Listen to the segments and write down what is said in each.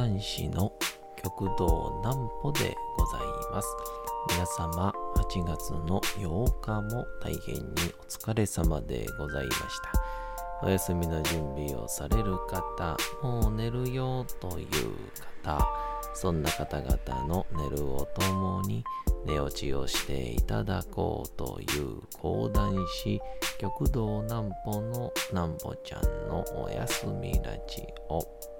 講談師の極道南歩でございます。皆様、8月の8日も大変にお疲れ様でございました。お休みの準備をされる方、もう寝るよという方、そんな方々の寝るをともに寝落ちをしていただこうという講談師極道南歩の南歩ちゃんのおやすみラジオ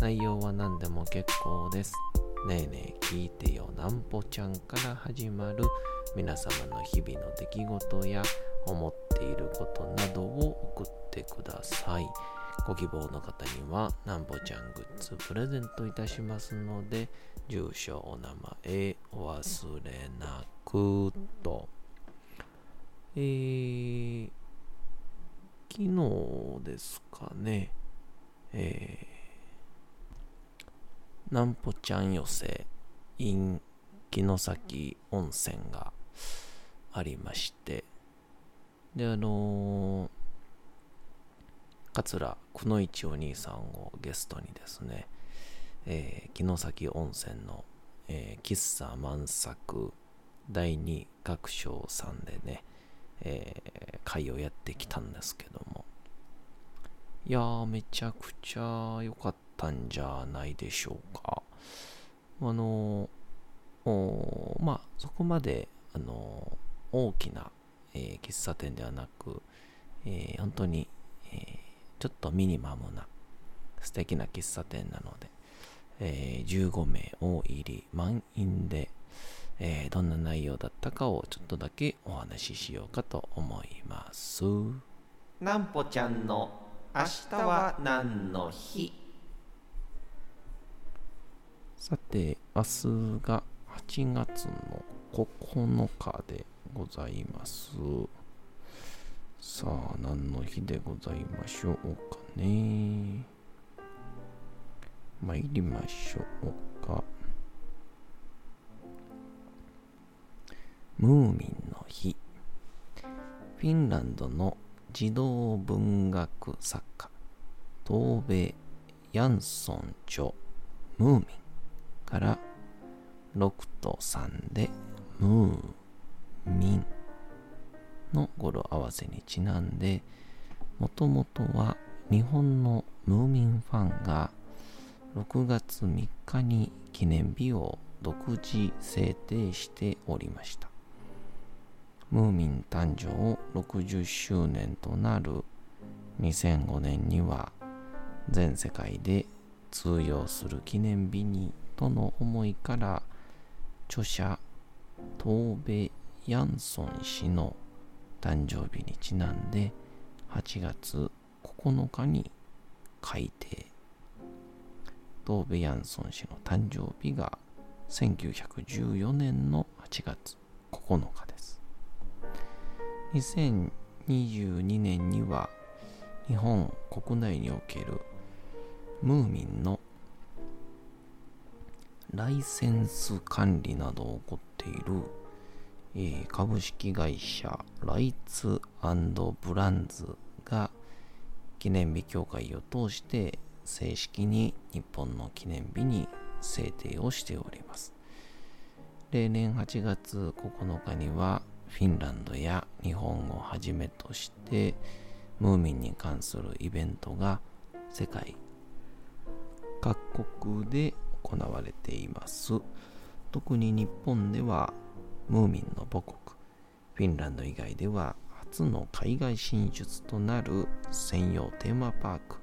内容は何でも結構です。ねえねえ聞いてよなんぽちゃんから始まる皆様の日々の出来事や思っていることなどを送ってください。ご希望の方にはなんぽちゃんグッズプレゼントいたしますので、住所、お名前、お忘れなくと。えー、昨日ですかね、えー、なんぽちゃん寄せ in 城崎温泉がありまして、で、あのー、桂くのいちお兄さんをゲストにですね、えー、城崎温泉の、えー、喫茶満作第2楽章さんでね、えー、会をやってきたんですけども、いやー、めちゃくちゃ良かった。んじゃないでしょうか。あのー、まあ、そこまで、あのー、大きな、えー、喫茶店ではなく、え本当に、えちょっとミニマムな素敵な喫茶店なので、えー、15名大入り満員で、えー、どんな内容だったかをちょっとだけお話ししようかと思います。なんぽちゃんの明日は何の日？さて、明日が8月の9日でございます。さあ、何の日でございましょうかね。参りましょうか。ムーミンの日。フィンランドの児童文学作家、トーベ・ヤンソン著ムーミンから6と3でムーミンの語呂合わせにちなんで、もともとは日本のムーミンファンが6月3日に記念日を独自制定しておりました。ムーミン誕生60周年となる2005年には全世界で通用する記念日にとの思いから著者トーベ・ヤンソン氏の誕生日にちなんで8月9日に改定トーベ・ヤンソン氏の誕生日が1914年の8月9日です。2022年には日本国内におけるムーミンのライセンス管理などを行っている、えー、株式会社ライツブランズが記念日協会を通して正式に日本の記念日に制定をしております。例年8月9日にはフィンランドや日本をはじめとしてムーミンに関するイベントが世界各国で行われています。特に日本ではムーミンの母国フィンランド以外では初の海外進出となる専用テーマパーク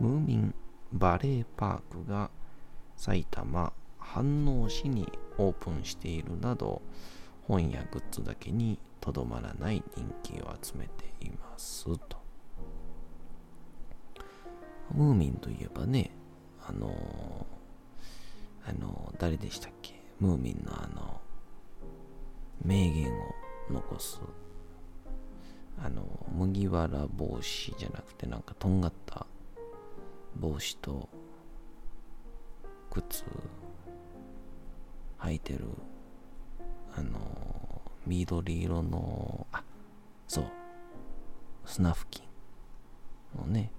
ムーミンバレーパークが埼玉飯能市にオープンしているなど本やグッズだけにとどまらない人気を集めていますとムーミンといえばねあのあの、誰でしたっけ？ムーミンのあの、名言を残す、あの、麦わら帽子じゃなくて、なんかとんがった帽子と靴履いてる、あの、緑色の、あ、そう、スナフキンのね、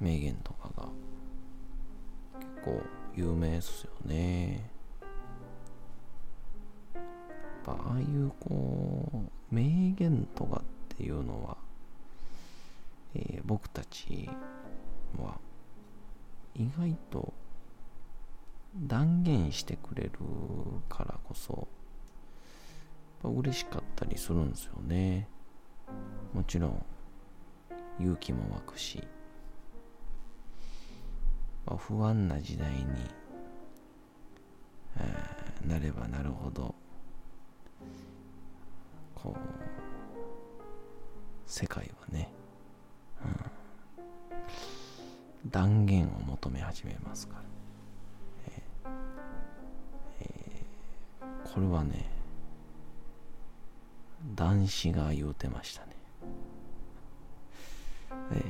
名言とかが結構有名っすよね。やっぱああいうこう、名言とかっていうのは、えー、僕たちは意外と断言してくれるからこそ嬉しかったりするんですよねもちろん勇気も湧くし、まあ、不安な時代に、えー、なればなるほどこう世界はね、うん、断言を求め始めますから、えーえー、これはね男子が言うてましたね。えー、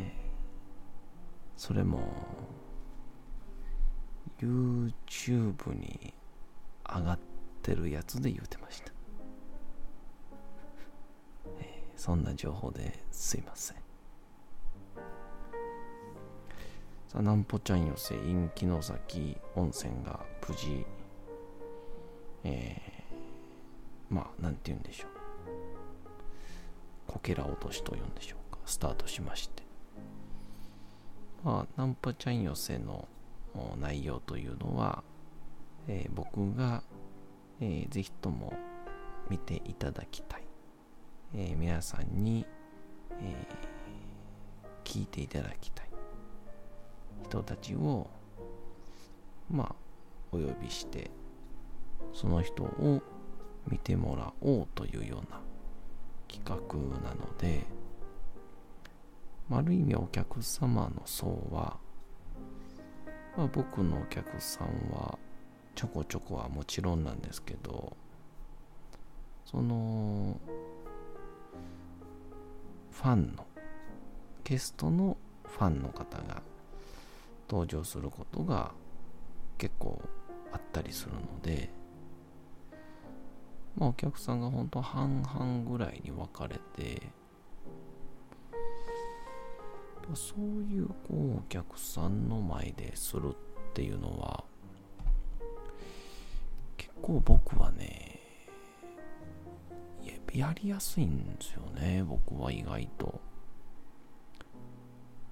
それも YouTube に上がってるやつで言うてました。えー、そんな情報ですいません。さあ、なんぽちゃん寄せ、陰気の崎温泉が無事、えー、まあ、なんて言うんでしょう。こけら落としと言うんでしょうかスタートしましてまあナンパちゃん寄せの内容というのは、えー、僕が、えー、ぜひとも見ていただきたい、えー、皆さんに、えー、聞いていただきたい。人たちをまあお呼びしてその人を見てもらおうというような企画なので、ある意味お客様の層は、まあ、僕のお客さんはちょこちょこはもちろんなんですけどそのファンのゲストのファンの方が登場することが結構あったりするのでまあお客さんが本当半々ぐらいに分かれてそういうこうお客さんの前でするっていうのは結構僕はねやりやすいんですよね僕は意外と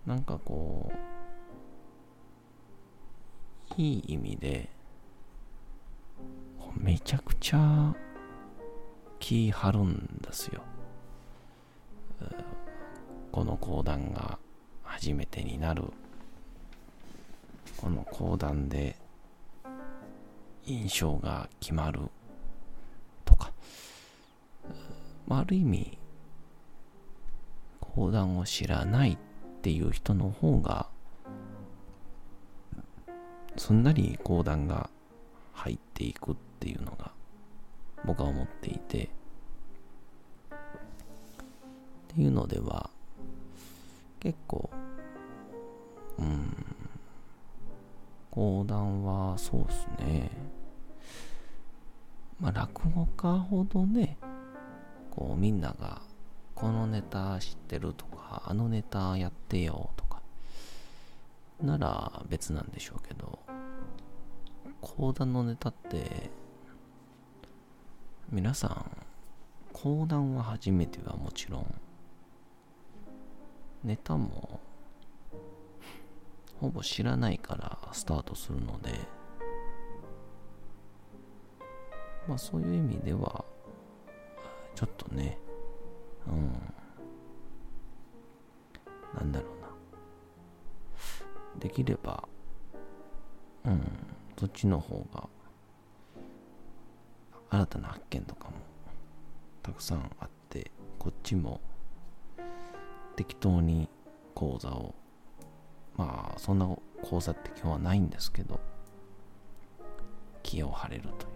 なんかこういい意味でめちゃくちゃ気張るんですよ。この講談が初めてになる。この講談で印象が決まる。とか、あ、ある意味、講談を知らないっていう人の方が、すんなり講談が入っていくっていうのが僕は思っていて。っていうのでは結構うん。講談はそうですね。まあ落語家ほどねこうみんながこのネタ知ってるとかあのネタやってよとかなら別なんでしょうけど講談のネタって皆さん講談は初めてはもちろんネタもほぼ知らないからスタートするので。まあそういう意味ではちょっとねうん。なんだろうな。できればうんそっちの方が新たな発見とかもたくさんあってこっちも適当に講座をまあそんな講座って今日はないんですけど気を晴れるという。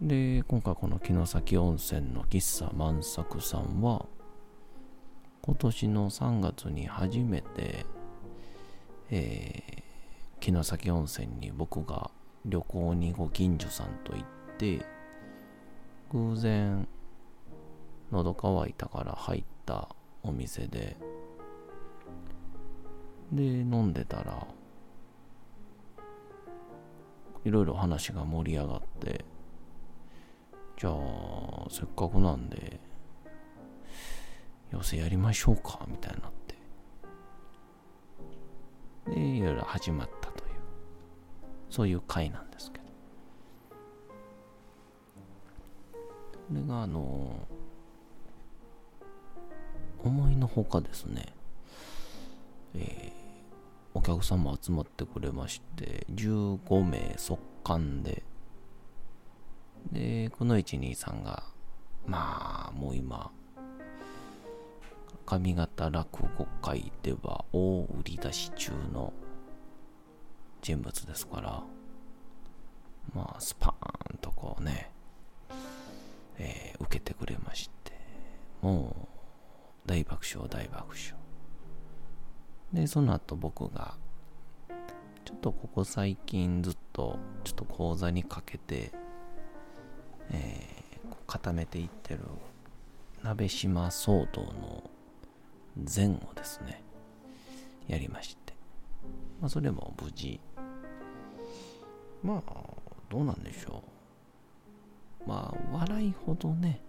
で、今回この城崎温泉の喫茶万作さんは、今年の3月に初めて、えー、城崎温泉に僕が旅行にご近所さんと行って、偶然、喉乾いたから入ったお店で、で、飲んでたら、いろいろ話が盛り上がって、じゃあ、せっかくなんで、寄せやりましょうか、みたいになって。で、いろいろ始まったという、そういう回なんですけど。これが、あの、思いのほかですね、えー、お客さんも集まってくれまして、15名速乾で、で、この123が、まあ、もう今、上方落語界では大売り出し中の人物ですから、まあ、スパーンとこうね、えー、受けてくれまして、もう、大爆笑、大爆笑。で、その後僕が、ちょっとここ最近ずっと、ちょっと講座にかけて、えー、固めていってる、鍋島騒動の前後ですね、やりまして。まあ、それも無事、まあ、どうなんでしょう。まあ、笑いほどね、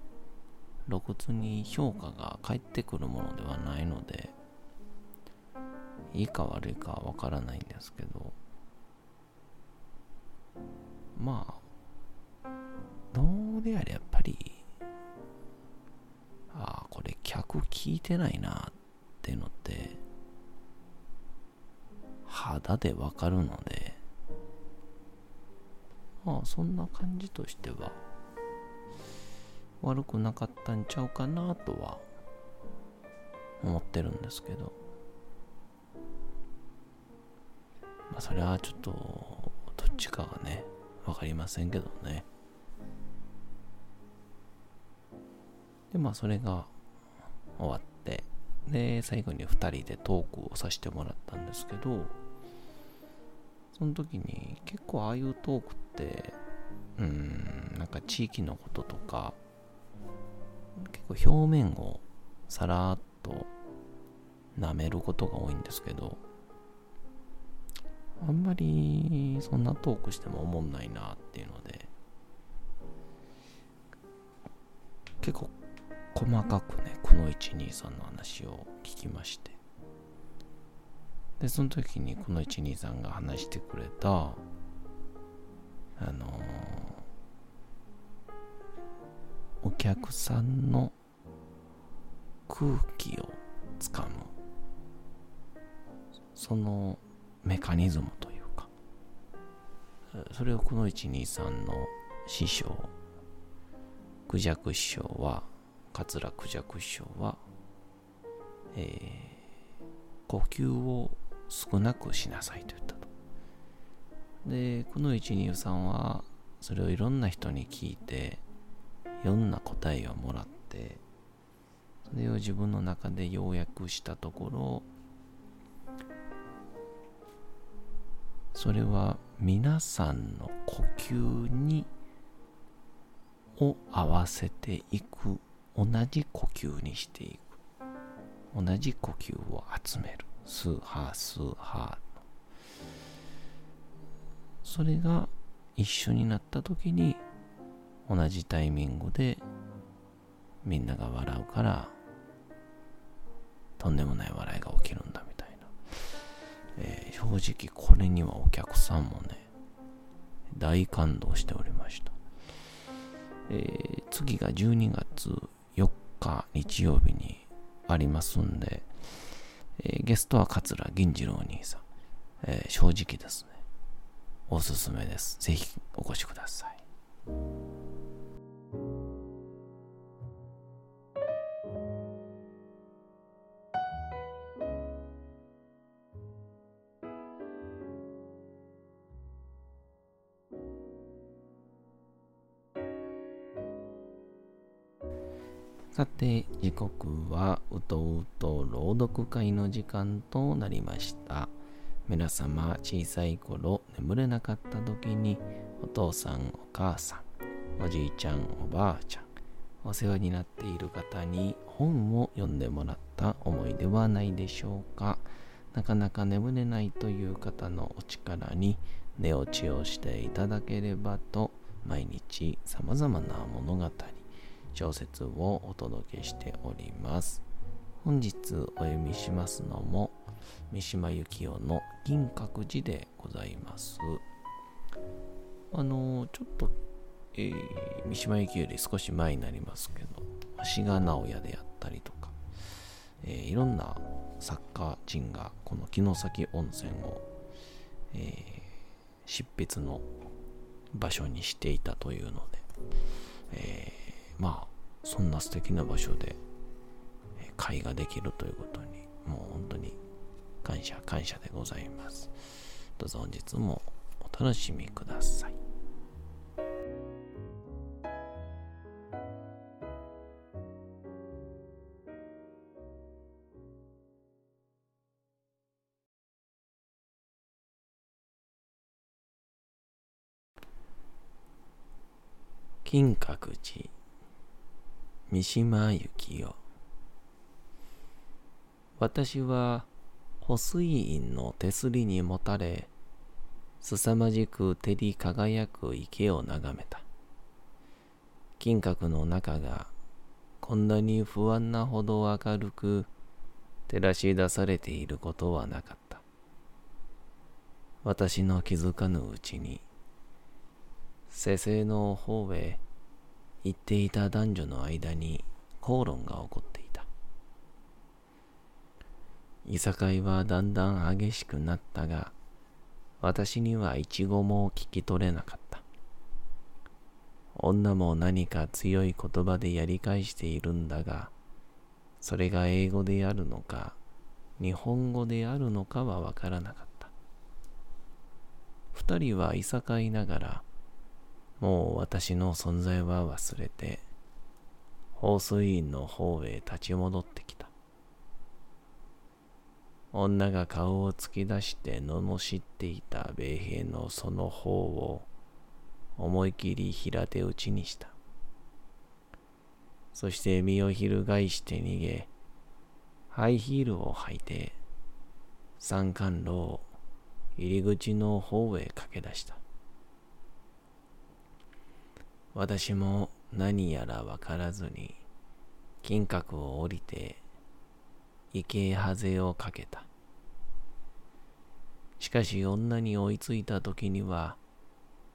露骨に評価が返ってくるものではないので、いいか悪いかわからないんですけど、まあ、どうであれやっぱり、ああ、これ客聞いてないなっていうのって、肌でわかるので、まあそんな感じとしては、悪くなかったんちゃうかなとは思ってるんですけど。まあそれはちょっとどっちかがね、わかりませんけどね。で、まあそれが終わって、で、最後に2人でトークをさせてもらったんですけど、その時に結構ああいうトークって、うん、なんか地域のこととか、結構表面をさらっと舐めることが多いんですけど、あんまりそんなトークしても思んないなっていうので、結構細かくね、この123の話を聞きまして。で、その時にこの123が話してくれた、あの、お客さんの空気をつかむ。そのメカニズムというか、それをこの123の師匠、クジャク師匠は、桂クジャク師匠は、えー、呼吸を少なくしなさいと言ったと。で、この123は、それをいろんな人に聞いて、いろんな答えをもらって、それを自分の中で要約したところ、それは皆さんの呼吸にを合わせていく。同じ呼吸にしていく。同じ呼吸を集める。スーハースーハーそれが一緒になった時に同じタイミングでみんなが笑うからとんでもない笑いが起きるんだ、正直これにはお客さんもね、大感動しておりました。えー、次が12月4日日曜日にありますんで、えー、ゲストは桂銀次郎兄さん、えー、正直ですね、おすすめです。ぜひお越しください。さて、時刻はうとうと朗読会の時間となりました。皆様、小さい頃眠れなかった時に、お父さん、お母さん、おじいちゃん、おばあちゃん、お世話になっている方に本を読んでもらった思いではないでしょうか。なかなか眠れないという方のお力に寝落ちをしていただければと毎日様々な物語、小説をお届けしております。本日お読みしますのも三島由紀夫の銀閣寺でございます。あのちょっと、えー、三島由紀夫より少し前になりますけど、志賀直哉であったりとか、えー、いろんな作家人がこの城崎温泉を、えー、執筆の場所にしていたというので、えー、まあそんな素敵な場所で会ができるということにもう本当に感謝感謝でございます。どうぞ本日もお楽しみください。金閣寺三島由紀夫。私は保水院の手すりにもたれ凄まじく照り輝く池を眺めた。金閣の中がこんなに不安なほど明るく照らし出されていることはなかった。私の気づかぬうちに世々の方へ行っていた男女の間に口論が起こっていた。いさかいはだんだん激しくなったが、私には一語も聞き取れなかった。女も何か強い言葉でやり返しているんだが、それが英語であるのか、日本語であるのかはわからなかった。二人はいさかいながら、もう私の存在は忘れて、放水院の方へ立ち戻ってきた。女が顔を突き出して罵っていた米兵のその方を思い切り平手打ちにした。そして身を翻して逃げ、ハイヒールを履いて、山間路を入り口の方へ駆け出した。私も何やらわからずに金閣を降りて池へハゼをかけた。しかし女に追いついた時には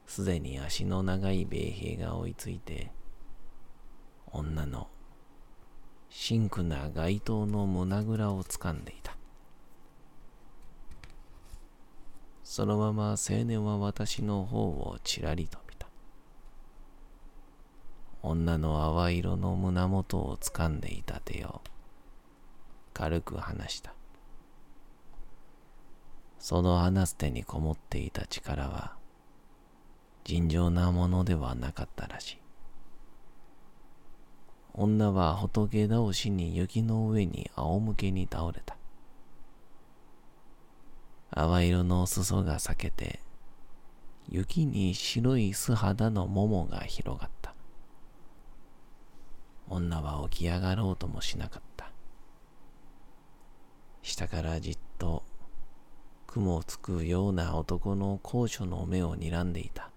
すでに足の長い米兵が追いついて女の真紅な街灯の胸ぐらを掴んでいた。そのまま青年は私の方をちらりと女の淡色の胸元を掴んでいた手を軽く離した。その離す手にこもっていた力は尋常なものではなかったらしい。女は仏倒しに雪の上に仰向けに倒れた。淡色の裾が裂けて、雪に白い素肌の桃が広がった。女は起き上がろうともしなかった。下からじっと雲をつくような男の高所の目を睨んでいた。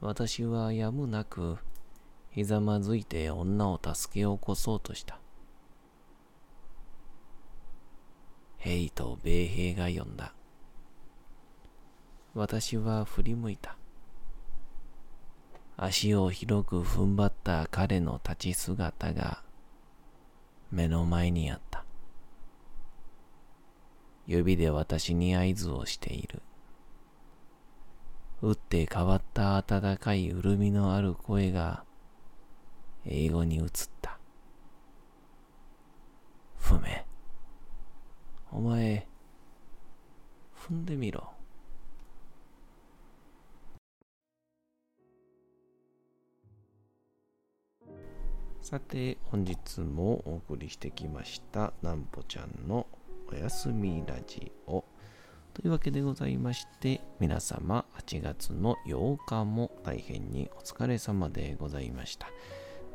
私はやむなくひざまずいて女を助け起こそうとした。兵と米兵が呼んだ。私は振り向いた。足を広く踏ん張った彼の立ち姿が目の前にあった。指で私に合図をしている。打って変わった温かい潤みのある声が英語に移った。ふめ。お前、踏んでみろ。さて、本日もお送りしてきました、なんぽちゃんのおやすみラジオ。というわけでございまして、皆様8月の8日も大変にお疲れ様でございました。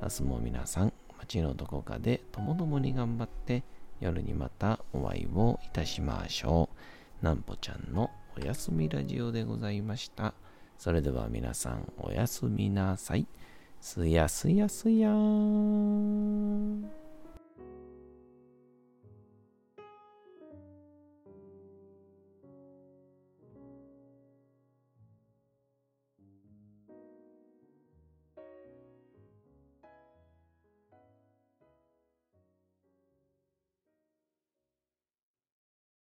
明日も皆さん、街のどこかでともどもに頑張って、夜にまたお会いをいたしましょう。なんぽちゃんのおやすみラジオでございました。それでは皆さんおやすみなさい。すやすやすやーん。